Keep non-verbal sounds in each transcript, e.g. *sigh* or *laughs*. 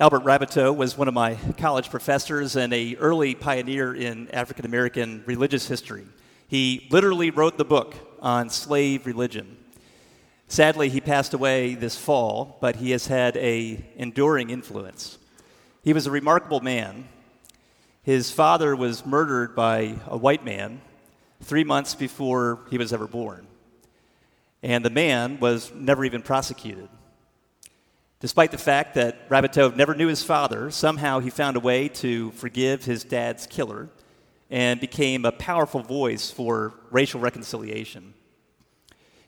Albert Raboteau was one of my college professors and a early pioneer in African American religious history. He literally wrote the book on slave religion. Sadly, he passed away this fall, but he has had a enduring influence. He was a remarkable man. His father was murdered by a white man 3 months before he was ever born. And the man was never even prosecuted. Despite the fact that Raboteau never knew his father, somehow he found a way to forgive his dad's killer and became a powerful voice for racial reconciliation.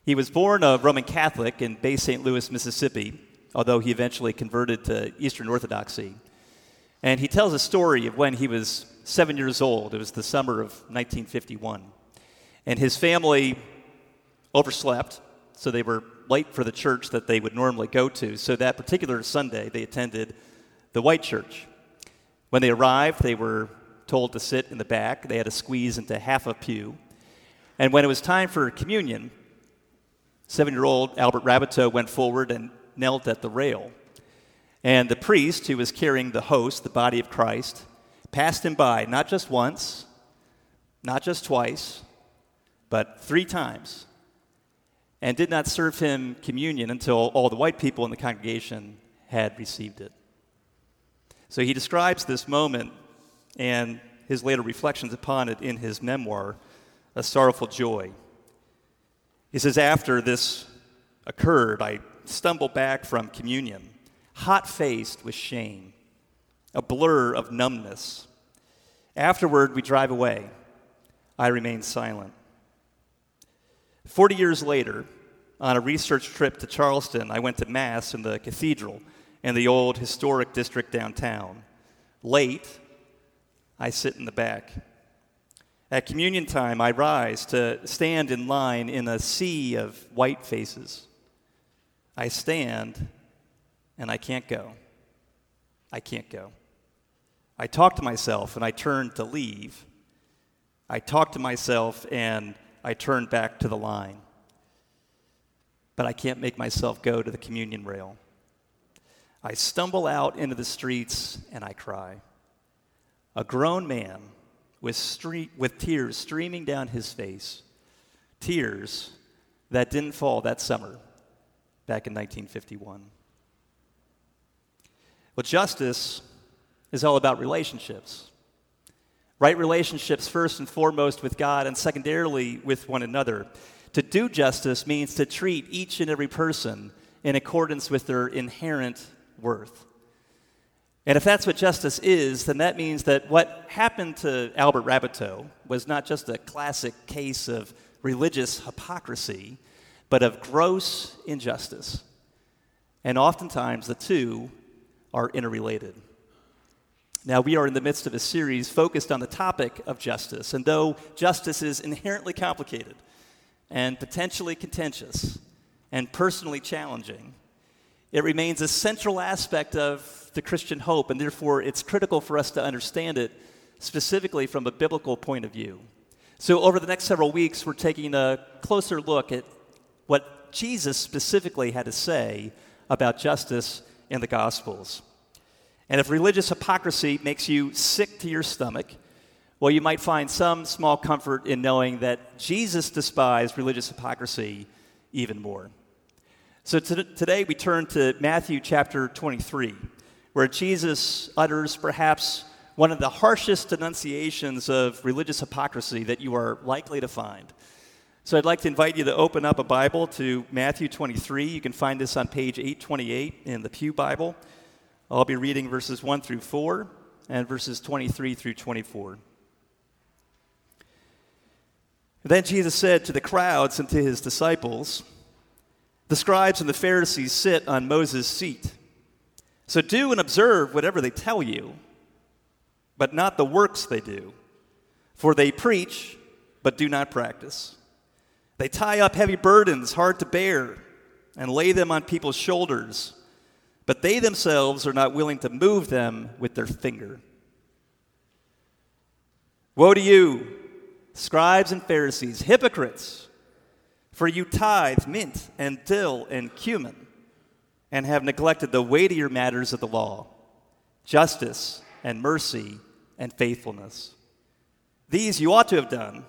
He was born a Roman Catholic in Bay St. Louis, Mississippi, although he eventually converted to Eastern Orthodoxy. And he tells a story of when he was seven years old. It was the summer of 1951. And his family overslept, so they were late for the church that they would normally go to. So that particular Sunday, they attended the white church. When they arrived, they were told to sit in the back. They had to squeeze into half a pew. And when it was time for communion, seven year old Albert Raboteau went forward and knelt at the rail. And the priest, who was carrying the host, the body of Christ, passed him by, not just once, not just twice, but three times and did not serve him communion until all the white people in the congregation had received it. So he describes this moment and his later reflections upon it in his memoir, A Sorrowful Joy. He says, After this occurred, I stumbled back from communion, hot faced with shame, a blur of numbness. Afterward, we drive away. I remain silent. Forty years later, on a research trip to Charleston, I went to Mass in the cathedral in the old historic district downtown. Late, I sit in the back. At communion time, I rise to stand in line in a sea of white faces. I stand and I can't go. I can't go. I talk to myself and I turn to leave. I talk to myself and I turn back to the line. But I can't make myself go to the communion rail. I stumble out into the streets and I cry. A grown man with, street, with tears streaming down his face, tears that didn't fall that summer back in 1951. Well, justice is all about relationships. Right relationships, first and foremost, with God, and secondarily with one another. To do justice means to treat each and every person in accordance with their inherent worth. And if that's what justice is, then that means that what happened to Albert Raboteau was not just a classic case of religious hypocrisy, but of gross injustice. And oftentimes the two are interrelated. Now, we are in the midst of a series focused on the topic of justice. And though justice is inherently complicated and potentially contentious and personally challenging, it remains a central aspect of the Christian hope, and therefore it's critical for us to understand it specifically from a biblical point of view. So, over the next several weeks, we're taking a closer look at what Jesus specifically had to say about justice in the Gospels. And if religious hypocrisy makes you sick to your stomach, well, you might find some small comfort in knowing that Jesus despised religious hypocrisy even more. So to, today we turn to Matthew chapter 23, where Jesus utters perhaps one of the harshest denunciations of religious hypocrisy that you are likely to find. So I'd like to invite you to open up a Bible to Matthew 23. You can find this on page 828 in the Pew Bible. I'll be reading verses 1 through 4 and verses 23 through 24. Then Jesus said to the crowds and to his disciples, The scribes and the Pharisees sit on Moses' seat. So do and observe whatever they tell you, but not the works they do. For they preach, but do not practice. They tie up heavy burdens hard to bear and lay them on people's shoulders but they themselves are not willing to move them with their finger. Woe to you, scribes and Pharisees, hypocrites! For you tithe mint and dill and cumin, and have neglected the weightier matters of the law justice and mercy and faithfulness. These you ought to have done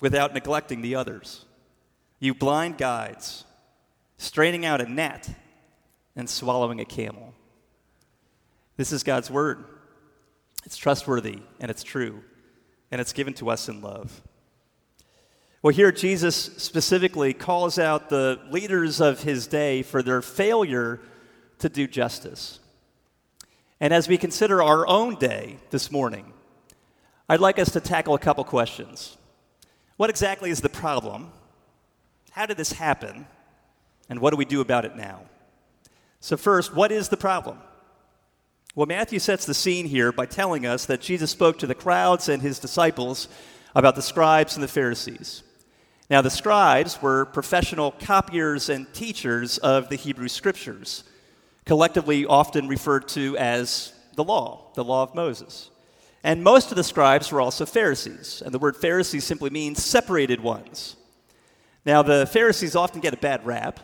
without neglecting the others. You blind guides, straining out a gnat and swallowing a camel. This is God's word. It's trustworthy and it's true, and it's given to us in love. Well, here Jesus specifically calls out the leaders of his day for their failure to do justice. And as we consider our own day this morning, I'd like us to tackle a couple questions. What exactly is the problem? How did this happen? And what do we do about it now? So, first, what is the problem? Well, Matthew sets the scene here by telling us that Jesus spoke to the crowds and his disciples about the scribes and the Pharisees. Now, the scribes were professional copiers and teachers of the Hebrew scriptures, collectively often referred to as the law, the law of Moses. And most of the scribes were also Pharisees, and the word Pharisee simply means separated ones. Now, the Pharisees often get a bad rap,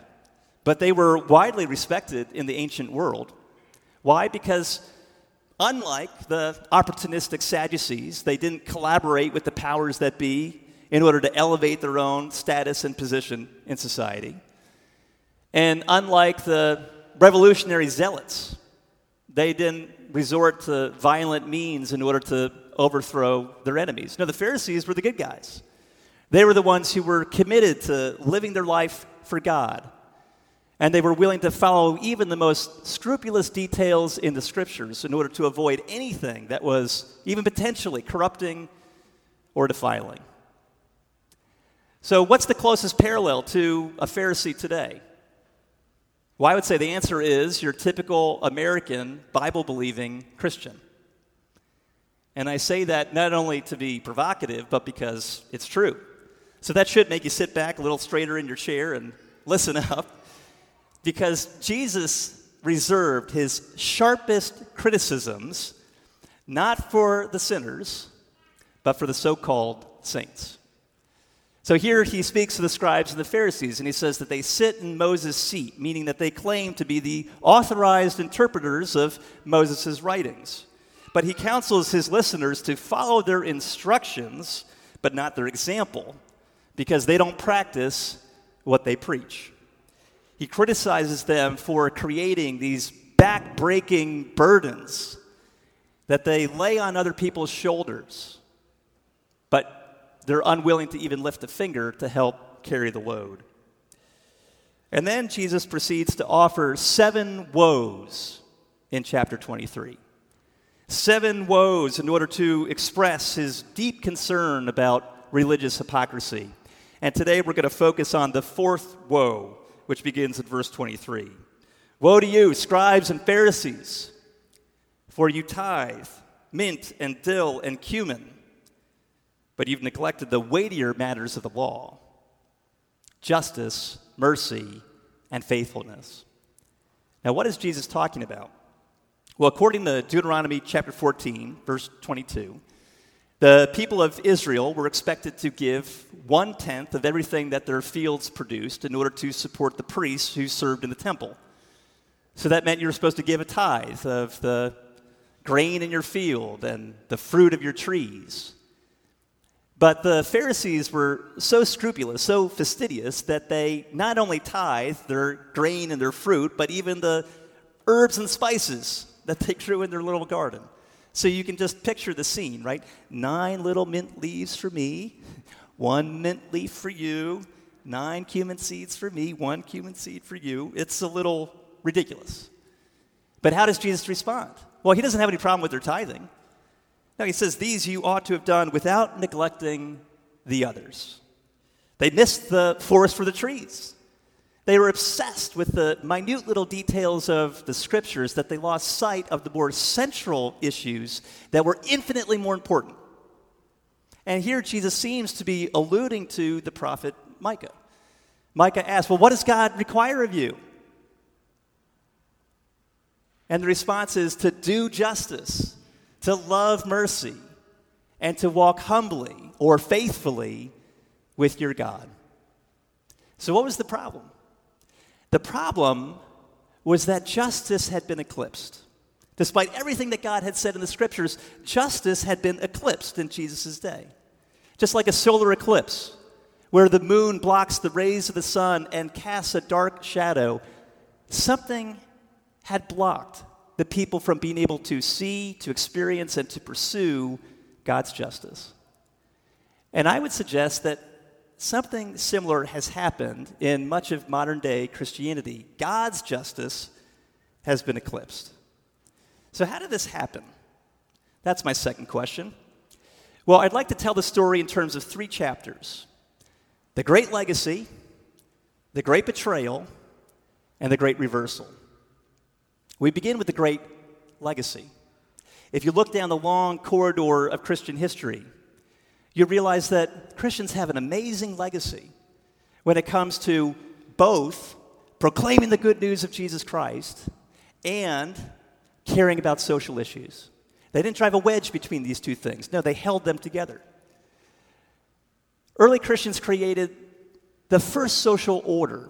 but they were widely respected in the ancient world. Why? Because unlike the opportunistic Sadducees, they didn't collaborate with the powers that be in order to elevate their own status and position in society. And unlike the revolutionary zealots, they didn't resort to violent means in order to overthrow their enemies. No, the Pharisees were the good guys. They were the ones who were committed to living their life for God. And they were willing to follow even the most scrupulous details in the scriptures in order to avoid anything that was even potentially corrupting or defiling. So, what's the closest parallel to a Pharisee today? Well, I would say the answer is your typical American Bible believing Christian. And I say that not only to be provocative, but because it's true. So that should make you sit back a little straighter in your chair and listen *laughs* up. Because Jesus reserved his sharpest criticisms not for the sinners, but for the so called saints. So here he speaks to the scribes and the Pharisees, and he says that they sit in Moses' seat, meaning that they claim to be the authorized interpreters of Moses' writings. But he counsels his listeners to follow their instructions, but not their example, because they don't practice what they preach. He criticizes them for creating these back-breaking burdens that they lay on other people's shoulders. But they're unwilling to even lift a finger to help carry the load. And then Jesus proceeds to offer seven woes in chapter 23. Seven woes in order to express his deep concern about religious hypocrisy. And today we're going to focus on the fourth woe, which begins at verse 23. Woe to you, scribes and Pharisees, for you tithe mint and dill and cumin but you've neglected the weightier matters of the law justice, mercy, and faithfulness. Now, what is Jesus talking about? Well, according to Deuteronomy chapter 14, verse 22, the people of Israel were expected to give one tenth of everything that their fields produced in order to support the priests who served in the temple. So that meant you were supposed to give a tithe of the grain in your field and the fruit of your trees. But the Pharisees were so scrupulous, so fastidious, that they not only tithed their grain and their fruit, but even the herbs and spices that they grew in their little garden. So you can just picture the scene, right? Nine little mint leaves for me, one mint leaf for you, nine cumin seeds for me, one cumin seed for you. It's a little ridiculous. But how does Jesus respond? Well, he doesn't have any problem with their tithing. No, he says, These you ought to have done without neglecting the others. They missed the forest for the trees. They were obsessed with the minute little details of the scriptures that they lost sight of the more central issues that were infinitely more important. And here Jesus seems to be alluding to the prophet Micah. Micah asks, Well, what does God require of you? And the response is to do justice, to love mercy, and to walk humbly or faithfully with your God. So, what was the problem? The problem was that justice had been eclipsed. Despite everything that God had said in the scriptures, justice had been eclipsed in Jesus' day. Just like a solar eclipse, where the moon blocks the rays of the sun and casts a dark shadow, something had blocked the people from being able to see, to experience, and to pursue God's justice. And I would suggest that something similar has happened in much of modern day Christianity. God's justice has been eclipsed. So, how did this happen? That's my second question. Well, I'd like to tell the story in terms of three chapters the great legacy, the great betrayal, and the great reversal. We begin with the great legacy. If you look down the long corridor of Christian history, you realize that Christians have an amazing legacy when it comes to both proclaiming the good news of Jesus Christ and caring about social issues. They didn't drive a wedge between these two things. No, they held them together. Early Christians created the first social order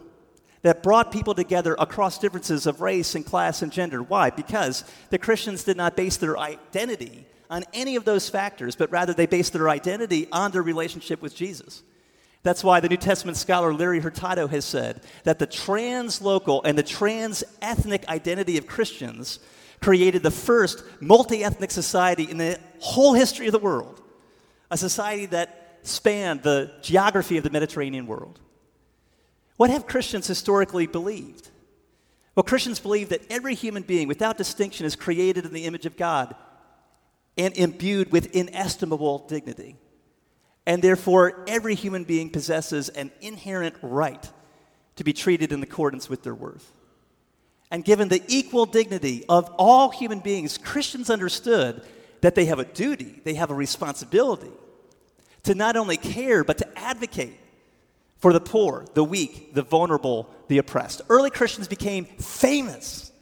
that brought people together across differences of race and class and gender. Why? Because the Christians did not base their identity on any of those factors, but rather they based their identity on their relationship with Jesus. That's why the New Testament scholar Larry Hurtado has said that the translocal and the trans ethnic identity of Christians created the first multi ethnic society in the whole history of the world, a society that spanned the geography of the Mediterranean world. What have Christians historically believed? Well, Christians believe that every human being, without distinction, is created in the image of God and imbued with inestimable dignity. And therefore, every human being possesses an inherent right to be treated in accordance with their worth. And given the equal dignity of all human beings, Christians understood that they have a duty, they have a responsibility to not only care, but to advocate for the poor, the weak, the vulnerable, the oppressed. Early Christians became famous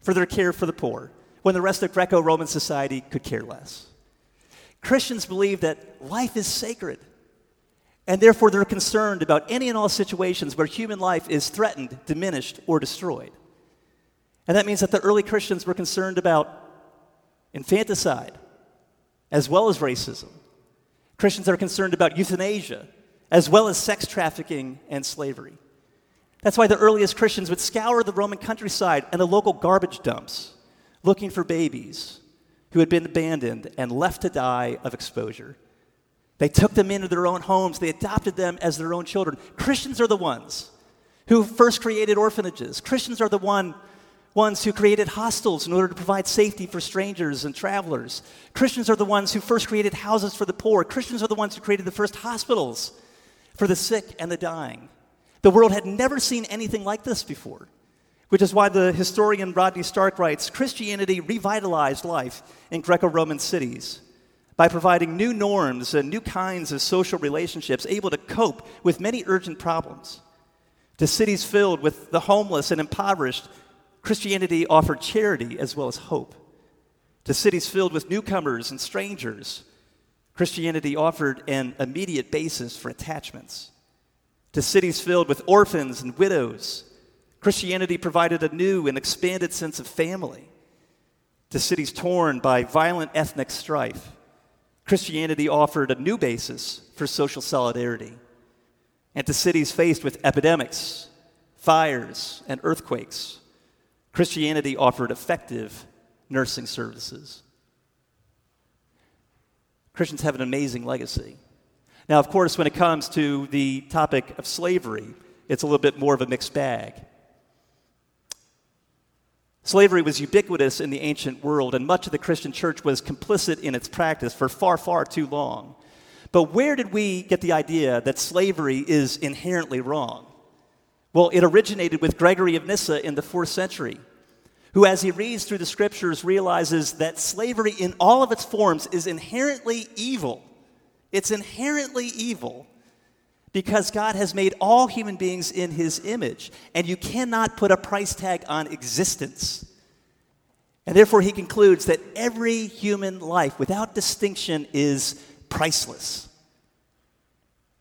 for their care for the poor when the rest of Greco Roman society could care less. Christians believe that life is sacred, and therefore they're concerned about any and all situations where human life is threatened, diminished, or destroyed. And that means that the early Christians were concerned about infanticide as well as racism. Christians are concerned about euthanasia as well as sex trafficking and slavery. That's why the earliest Christians would scour the Roman countryside and the local garbage dumps looking for babies who had been abandoned and left to die of exposure. They took them into their own homes, they adopted them as their own children. Christians are the ones who first created orphanages. Christians are the one, ones who created hostels in order to provide safety for strangers and travelers. Christians are the ones who first created houses for the poor. Christians are the ones who created the first hospitals for the sick and the dying. The world had never seen anything like this before which is why the historian Rodney Stark writes Christianity revitalized life in Greco Roman cities by providing new norms and new kinds of social relationships able to cope with many urgent problems. To cities filled with the homeless and impoverished, Christianity offered charity as well as hope. To cities filled with newcomers and strangers, Christianity offered an immediate basis for attachments. To cities filled with orphans and widows, Christianity provided a new and expanded sense of family to cities torn by violent ethnic strife. Christianity offered a new basis for social solidarity. And to cities faced with epidemics, fires, and earthquakes, Christianity offered effective nursing services. Christians have an amazing legacy. Now, of course, when it comes to the topic of slavery, it's a little bit more of a mixed bag. Slavery was ubiquitous in the ancient world, and much of the Christian church was complicit in its practice for far, far too long. But where did we get the idea that slavery is inherently wrong? Well, it originated with Gregory of Nyssa in the fourth century, who, as he reads through the scriptures, realizes that slavery in all of its forms is inherently evil. It's inherently evil because God has made all human beings in his image, and you cannot put a price tag on existence. And therefore, he concludes that every human life, without distinction, is priceless.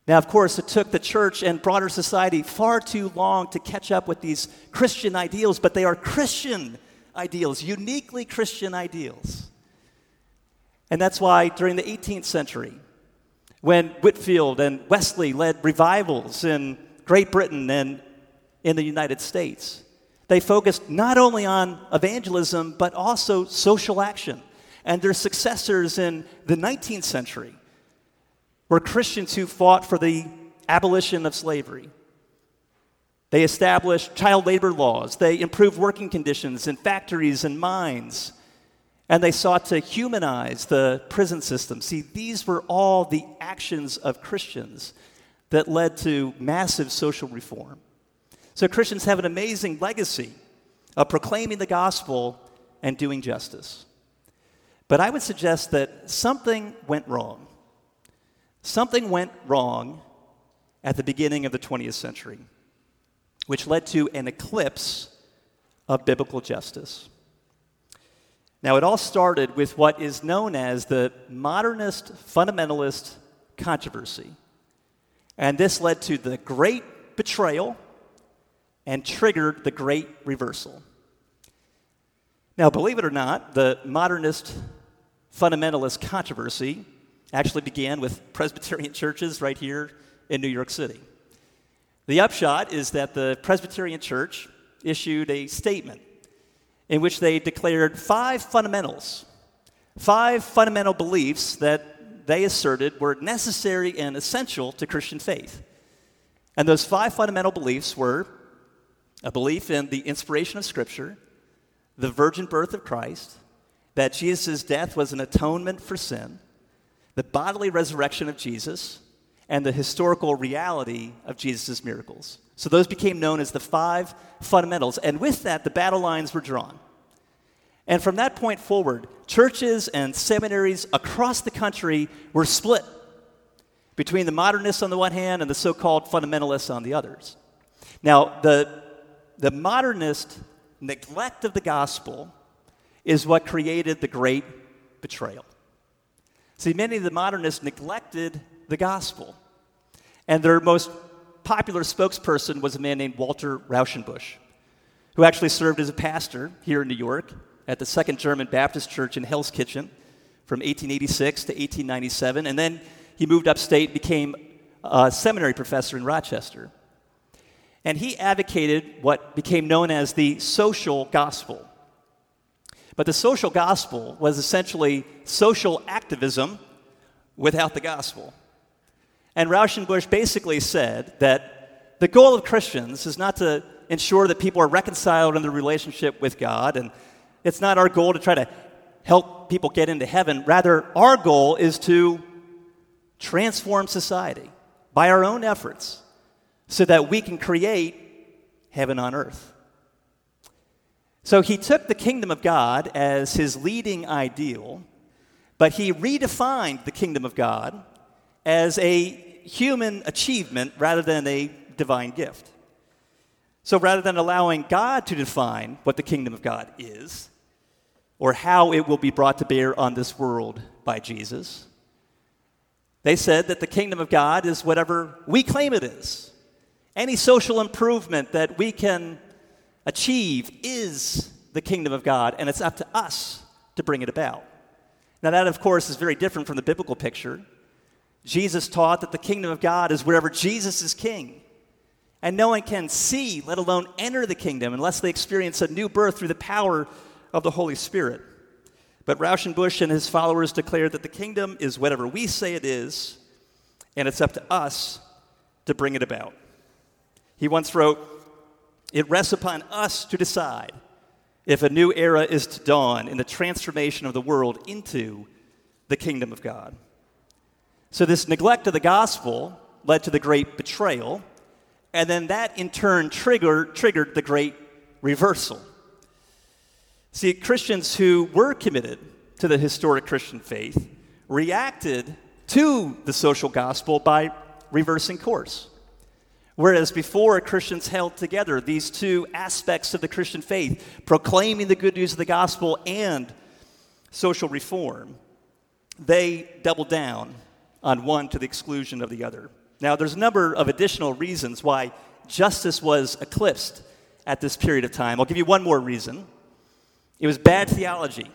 Now, of course, it took the church and broader society far too long to catch up with these Christian ideals, but they are Christian ideals, uniquely Christian ideals. And that's why during the 18th century, when Whitefield and Wesley led revivals in Great Britain and in the United States, they focused not only on evangelism, but also social action. And their successors in the 19th century were Christians who fought for the abolition of slavery. They established child labor laws. They improved working conditions in factories and mines. And they sought to humanize the prison system. See, these were all the actions of Christians that led to massive social reform. So Christians have an amazing legacy of proclaiming the gospel and doing justice. But I would suggest that something went wrong. Something went wrong at the beginning of the 20th century, which led to an eclipse of biblical justice. Now, it all started with what is known as the modernist fundamentalist controversy. And this led to the great betrayal and triggered the great reversal. Now, believe it or not, the modernist fundamentalist controversy actually began with Presbyterian *laughs* churches right here in New York City. The upshot is that the Presbyterian Church issued a statement in which they declared five fundamentals, five fundamental beliefs that they asserted were necessary and essential to Christian faith. And those five fundamental beliefs were a belief in the inspiration of Scripture, the virgin birth of Christ, that Jesus' death was an atonement for sin, the bodily resurrection of Jesus, and the historical reality of Jesus' miracles. So those became known as the five fundamentals. And with that, the battle lines were drawn. And from that point forward, churches and seminaries across the country were split between the modernists on the one hand and the so called fundamentalists on the others. Now, the, the modernist neglect of the gospel is what created the great betrayal. See, many of the modernists neglected the gospel. And their most popular spokesperson was a man named Walter Rauschenbusch, who actually served as a pastor here in New York at the Second German Baptist Church in Hell's Kitchen from 1886 to 1897. And then he moved upstate, became a seminary professor in Rochester. And he advocated what became known as the social gospel. But the social gospel was essentially social activism without the gospel. And Rauschenbusch basically said that the goal of Christians is not to ensure that people are reconciled in their relationship with God, and it's not our goal to try to help people get into heaven. Rather, our goal is to transform society by our own efforts so that we can create heaven on earth. So he took the kingdom of God as his leading ideal, but he redefined the kingdom of God as a human achievement rather than a divine gift. So rather than allowing God to define what the kingdom of God is, or how it will be brought to bear on this world by Jesus, they said that the kingdom of God is whatever we claim it is. Any social improvement that we can achieve is the kingdom of God, and it's up to us to bring it about. Now, that, of course, is very different from the biblical picture. Jesus taught that the kingdom of God is wherever Jesus is king. And no one can see, let alone enter the kingdom, unless they experience a new birth through the power of the Holy Spirit. But Rauschenbusch and his followers declared that the kingdom is whatever we say it is, and it's up to us to bring it about. He once wrote, It rests upon us to decide if a new era is to dawn in the transformation of the world into the kingdom of God. So, this neglect of the gospel led to the great betrayal, and then that in turn triggered, triggered the great reversal. See, Christians who were committed to the historic Christian faith reacted to the social gospel by reversing course. Whereas before, Christians held together these two aspects of the Christian faith, proclaiming the good news of the gospel and social reform, they doubled down on one to the exclusion of the other. Now, there's a number of additional reasons why justice was eclipsed at this period of time. I'll give you one more reason. It was bad theology.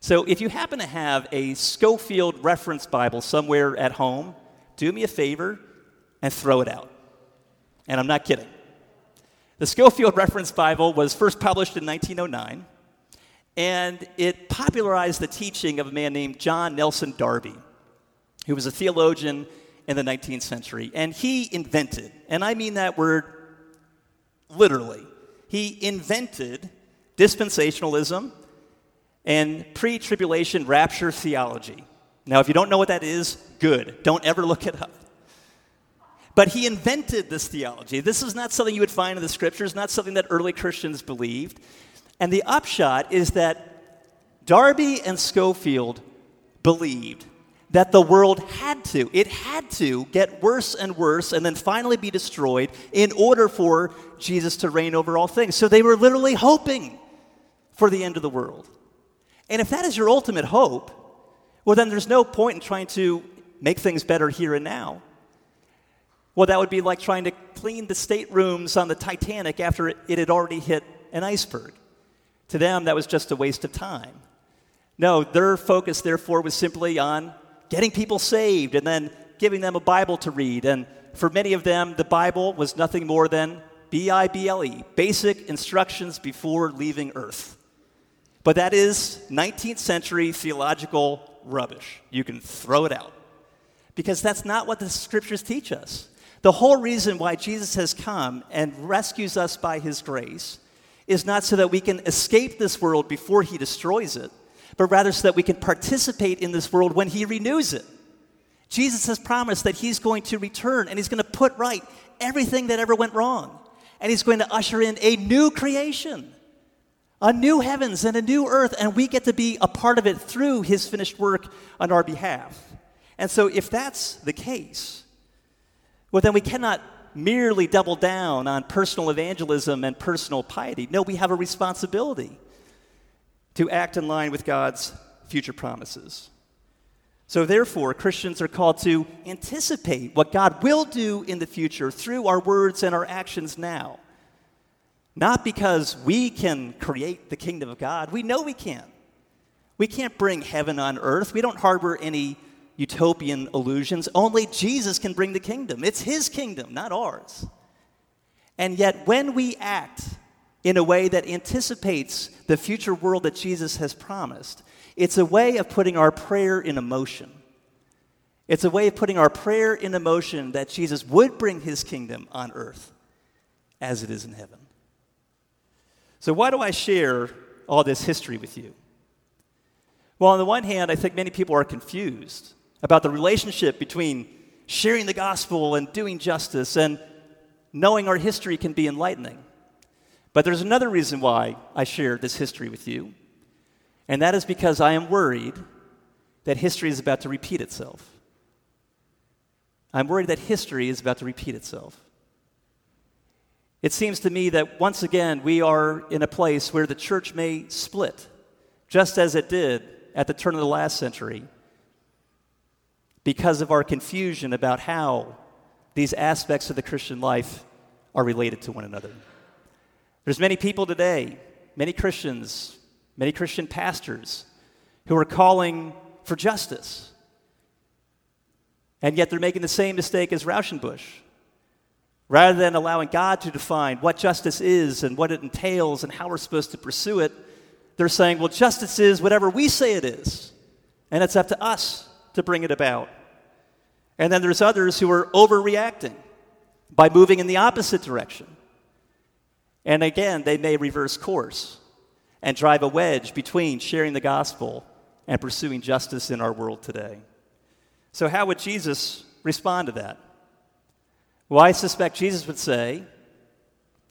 So if you happen to have a Scofield Reference Bible somewhere at home, do me a favor and throw it out. And I'm not kidding. The Scofield Reference Bible was first published in 1909, and it popularized the teaching of a man named John Nelson Darby, who was a theologian in the 19th century. And he invented, and I mean that word literally, he invented dispensationalism and pre tribulation rapture theology. Now, if you don't know what that is, good. Don't ever look it up. But he invented this theology. This is not something you would find in the scriptures, not something that early Christians believed. And the upshot is that Darby and Scofield believed that the world had to, it had to get worse and worse and then finally be destroyed in order for Jesus to reign over all things. So they were literally hoping for the end of the world. And if that is your ultimate hope, well, then there's no point in trying to make things better here and now. Well, that would be like trying to clean the staterooms on the Titanic after it, had already hit an iceberg. To them, that was just a waste of time. No, their focus, therefore, was simply on getting people saved and then giving them a Bible to read. And for many of them, the Bible was nothing more than B I B L E, basic instructions before leaving earth. But that is 19th century theological rubbish. You can throw it out. Because that's not what the scriptures teach us. The whole reason why Jesus has come and rescues us by his grace is not so that we can escape this world before he destroys it, but rather so that we can participate in this world when he renews it. Jesus has promised that he's going to return and he's going to put right everything that ever went wrong. And he's going to usher in a new creation, a new heavens and a new earth, and we get to be a part of it through his finished work on our behalf. And so, if that's the case, well, then we cannot merely double down on personal evangelism and personal piety. No, we have a responsibility to act in line with God's future promises. So, therefore, Christians are called to anticipate what God will do in the future through our words and our actions now. Not because we can create the kingdom of God, we know we can't. We can't bring heaven on earth, we don't harbor any utopian illusions. Only Jesus can bring the kingdom. It's his kingdom, not ours. And yet, when we act in a way that anticipates the future world that Jesus has promised, it's a way of putting our prayer in motion. It's a way of putting our prayer in motion that Jesus would bring his kingdom on earth as it is in heaven. So, why do I share all this history with you? Well, on the one hand, I think many people are confused about the relationship between sharing the gospel and doing justice, and knowing our history can be enlightening. But there's another reason why I share this history with you, and that is because I am worried that history is about to repeat itself. I'm worried that history is about to repeat itself. It seems to me that once again we are in a place where the church may split, just as it did at the turn of the last century because of our confusion about how these aspects of the Christian life are related to one another. There's many people today, many Christians, many Christian pastors who are calling for justice. And yet they're making the same mistake as Rauschenbusch. Rather than allowing God to define what justice is and what it entails and how we're supposed to pursue it, they're saying, well, justice is whatever we say it is. And it's up to us to bring it about. And then there's others who are overreacting by moving in the opposite direction. And again, they may reverse course and drive a wedge between sharing the gospel and pursuing justice in our world today. So, how would Jesus respond to that? Well, I suspect Jesus would say,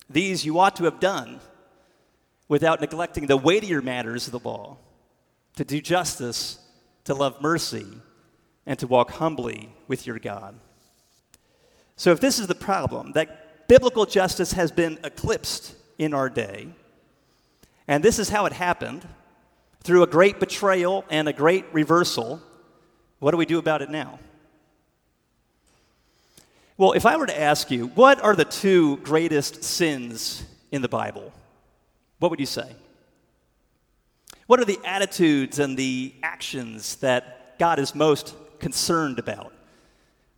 These you ought to have done without neglecting the weightier matters of the law to do justice, to love mercy, and to walk humbly with your God. So, if this is the problem, that biblical justice has been eclipsed in our day, and this is how it happened through a great betrayal and a great reversal, what do we do about it now? Well, if I were to ask you, what are the two greatest sins in the Bible? What would you say? What are the attitudes and the actions that God is most concerned about?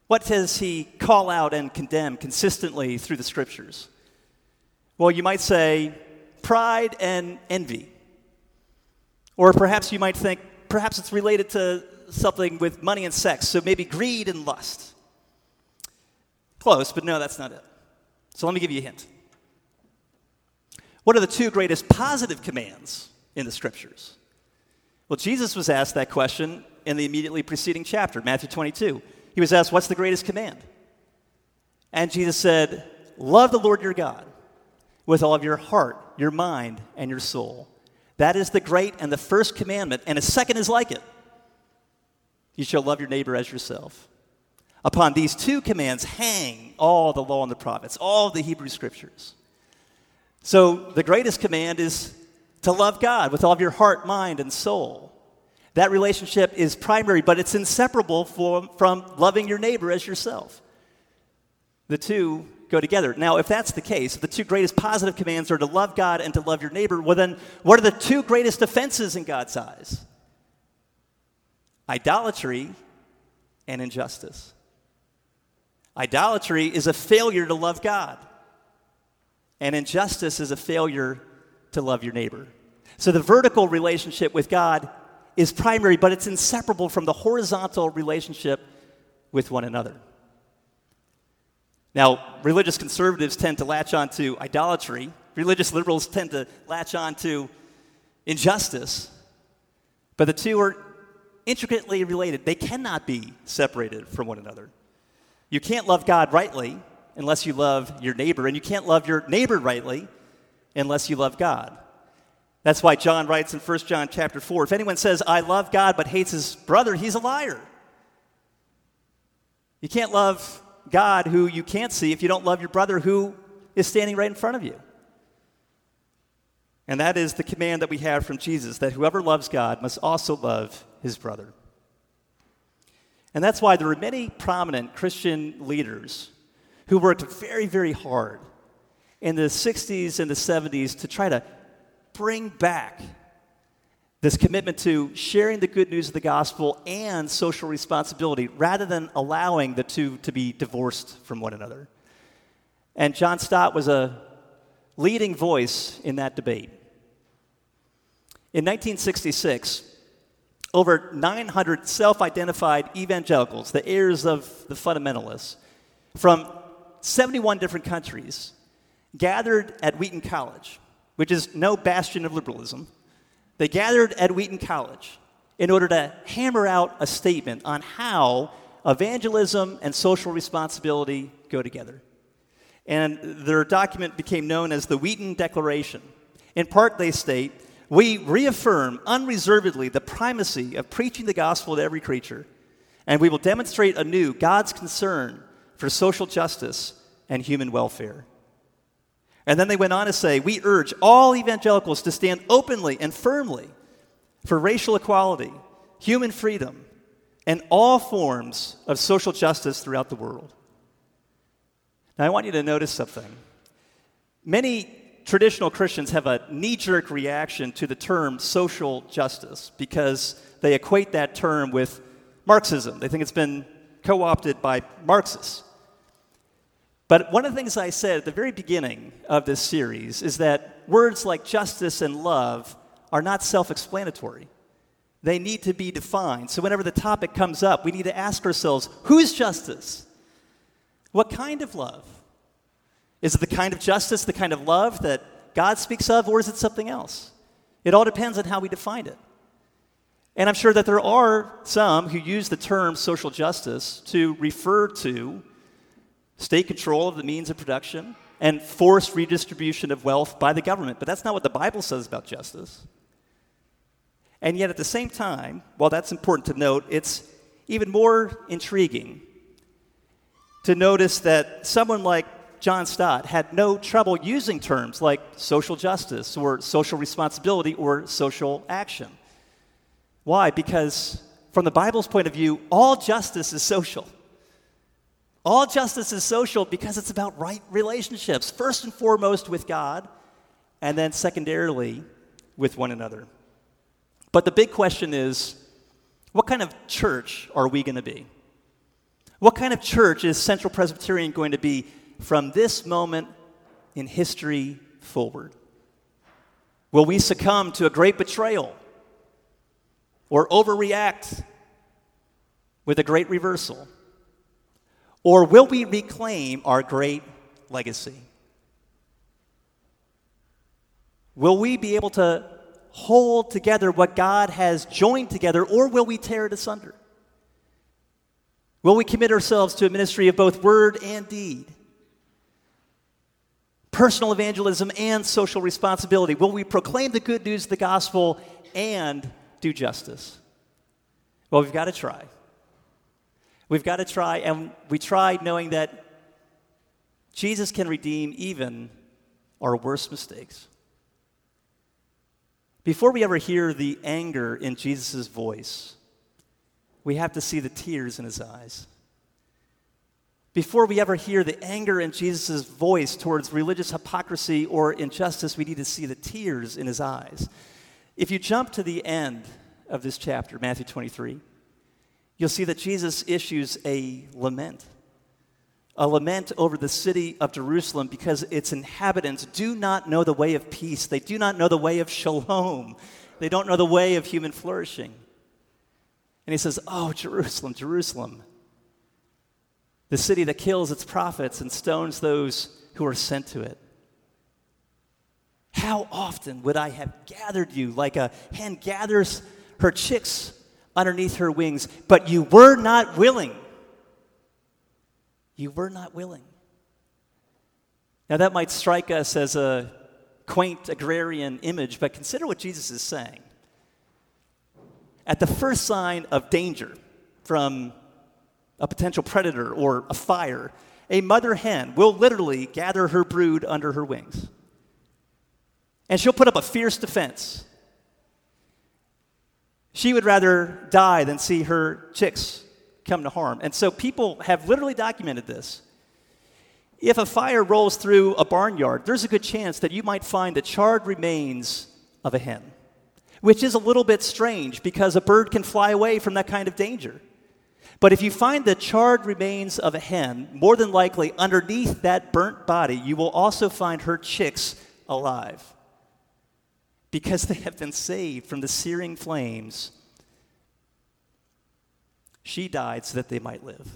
What does he call out and condemn consistently through the scriptures? Well, you might say pride and envy. Or perhaps you might think perhaps it's related to something with money and sex, so maybe greed and lust. Close, but no, that's not it. So let me give you a hint. What are the two greatest positive commands in the scriptures? Well, Jesus was asked that question in the immediately preceding chapter, Matthew 22. He was asked, What's the greatest command? And Jesus said, Love the Lord your God with all of your heart, your mind, and your soul. That is the great and the first commandment, and a second is like it. You shall love your neighbor as yourself. Upon these two commands hang all the law and the prophets, all the Hebrew scriptures. So the greatest command is to love God with all of your heart, mind, and soul. That relationship is primary, but it's inseparable from, from loving your neighbor as yourself. The two go together. Now, if that's the case, if the two greatest positive commands are to love God and to love your neighbor, well, then what are the two greatest offenses in God's eyes? Idolatry and injustice. Idolatry is a failure to love God, and injustice is a failure to love your neighbor. So the vertical relationship with God is primary, but it's inseparable from the horizontal relationship with one another. Now, religious conservatives tend to latch on to idolatry, religious liberals tend to latch on to injustice, but the two are intricately related. They cannot be separated from one another. You can't love God rightly unless you love your neighbor, and you can't love your neighbor rightly unless you love God. That's why John writes in 1 John chapter 4 if anyone says, I love God but hates his brother, he's a liar. You can't love God who you can't see if you don't love your brother who is standing right in front of you. And that is the command that we have from Jesus that whoever loves God must also love his brother. And that's why there are many prominent Christian leaders who worked very, very hard in the 60s and the 70s to try to bring back this commitment to sharing the good news of the gospel and social responsibility rather than allowing the two to be divorced from one another. And John Stott was a leading voice in that debate. In 1966, over 900 self identified evangelicals, the heirs of the fundamentalists, from 71 different countries, gathered at Wheaton College, which is no bastion of liberalism. They gathered at Wheaton College in order to hammer out a statement on how evangelism and social responsibility go together. And their document became known as the Wheaton Declaration. In part, they state, We reaffirm unreservedly the primacy of preaching the gospel to every creature, and we will demonstrate anew God's concern for social justice and human welfare. And then they went on to say, We urge all evangelicals to stand openly and firmly for racial equality, human freedom, and all forms of social justice throughout the world. Now, I want you to notice something. Many traditional Christians have a knee jerk reaction to the term social justice because they equate that term with Marxism. They think it's been co opted by Marxists. But one of the things I said at the very beginning of this series is that words like justice and love are not self explanatory. They need to be defined. So, whenever the topic comes up, we need to ask ourselves whose justice? What kind of love? Is it the kind of justice, the kind of love that God speaks of, or is it something else? It all depends on how we define it. And I'm sure that there are some who use the term social justice to refer to state control of the means of production, and forced redistribution of wealth by the government. But that's not what the Bible says about justice. And yet, at the same time, while that's important to note, it's even more intriguing to notice that someone like John Stott had no trouble using terms like social justice or social responsibility or social action. Why? Because from the Bible's point of view, all justice is social. All justice is social because it's about right relationships, first and foremost with God, and then secondarily with one another. But the big question is what kind of church are we going to be? What kind of church is Central Presbyterian going to be from this moment in history forward? Will we succumb to a great betrayal or overreact with a great reversal? Or will we reclaim our great legacy? Will we be able to hold together what God has joined together, or will we tear it asunder? Will we commit ourselves to a ministry of both word and deed? Personal evangelism and social responsibility. Will we proclaim the good news of the gospel and do justice? Well, we've got to try. We've got to try, and we try knowing that Jesus can redeem even our worst mistakes. Before we ever hear the anger in Jesus' voice, we have to see the tears in his eyes. Before we ever hear the anger in Jesus' voice towards religious hypocrisy or injustice, we need to see the tears in his eyes. If you jump to the end of this chapter, Matthew 23, you'll see that Jesus issues a lament. A lament over the city of Jerusalem because its inhabitants do not know the way of peace. They do not know the way of shalom. They don't know the way of human flourishing. And he says, Oh, Jerusalem, Jerusalem, the city that kills its prophets and stones those who are sent to it. How often would I have gathered you like a hen gathers her chicks underneath her wings, but you were not willing. You were not willing. Now, that might strike us as a quaint agrarian image, but consider what Jesus is saying. At the first sign of danger from a potential predator or a fire, a mother hen will literally gather her brood under her wings. And she'll put up a fierce defense. She would rather die than see her chicks come to harm. And so people have literally documented this. If a fire rolls through a barnyard, there's a good chance that you might find the charred remains of a hen, which is a little bit strange because a bird can fly away from that kind of danger. But if you find the charred remains of a hen, more than likely underneath that burnt body, you will also find her chicks alive because they have been saved from the searing flames, she died so that they might live.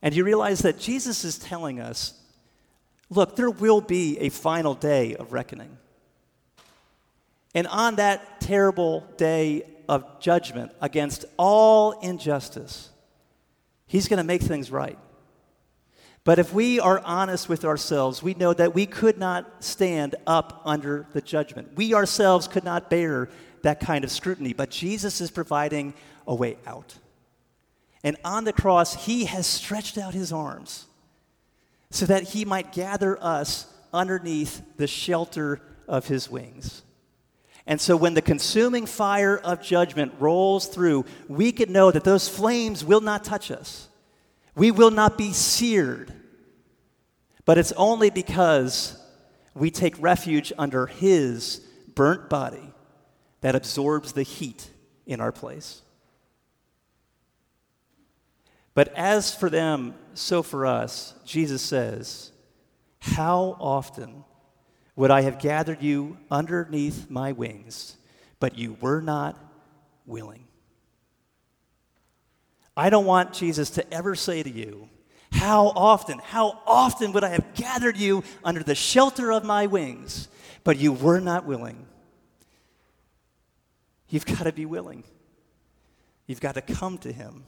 And you realize that Jesus is telling us look, there will be a final day of reckoning. And on that terrible day of judgment against all injustice, he's going to make things right. But if we are honest with ourselves, we know that we could not stand up under the judgment. We ourselves could not bear that kind of scrutiny. But Jesus is providing a way out. And on the cross, he has stretched out his arms so that he might gather us underneath the shelter of his wings. And so when the consuming fire of judgment rolls through, we can know that those flames will not touch us. We will not be seared. But it's only because we take refuge under His burnt body that absorbs the heat in our place. But as for them, so for us, Jesus says, How often would I have gathered you underneath my wings, but you were not willing? I don't want Jesus to ever say to you, How often, how often would I have gathered you under the shelter of my wings, but you were not willing? You've got to be willing. You've got to come to Him.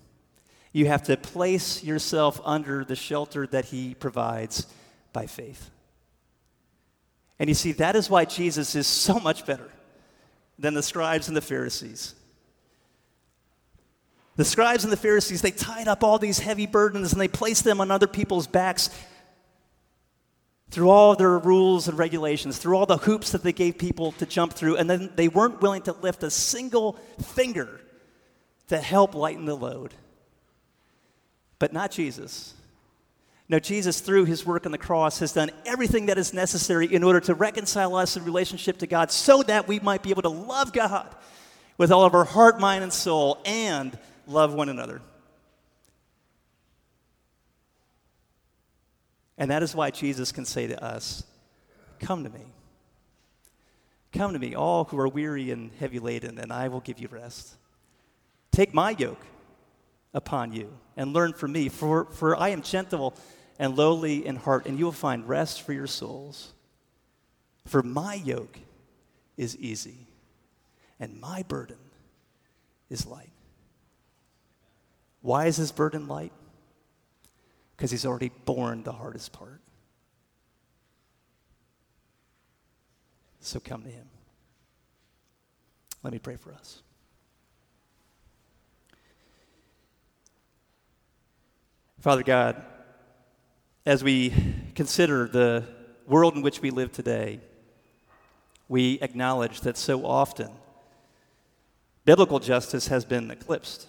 You have to place yourself under the shelter that He provides by faith. And you see, that is why Jesus is so much better than the scribes and the Pharisees. The scribes and the Pharisees, they tied up all these heavy burdens and they placed them on other people's backs through all their rules and regulations, through all the hoops that they gave people to jump through, and then they weren't willing to lift a single finger to help lighten the load. But not Jesus. No, Jesus, through his work on the cross, has done everything that is necessary in order to reconcile us in relationship to God so that we might be able to love God with all of our heart, mind, and soul and love one another. And that is why Jesus can say to us, Come to me. Come to me, all who are weary and heavy laden, and I will give you rest. Take my yoke upon you and learn from me, for, for I am gentle and lowly in heart, and you will find rest for your souls. For my yoke is easy, and my burden is light. Why is his burden light? Because he's already borne the hardest part. So come to him. Let me pray for us. Father God, as we consider the world in which we live today, we acknowledge that so often biblical justice has been eclipsed.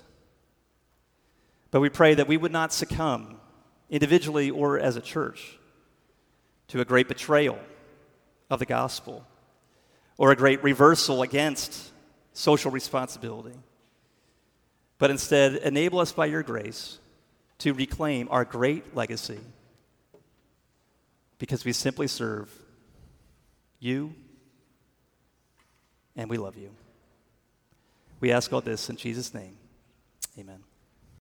But we pray that we would not succumb, individually or as a church, to a great betrayal of the gospel or a great reversal against social responsibility. But instead, enable us by your grace to reclaim our great legacy because we simply serve you and we love you. We ask all this in Jesus' name. Amen.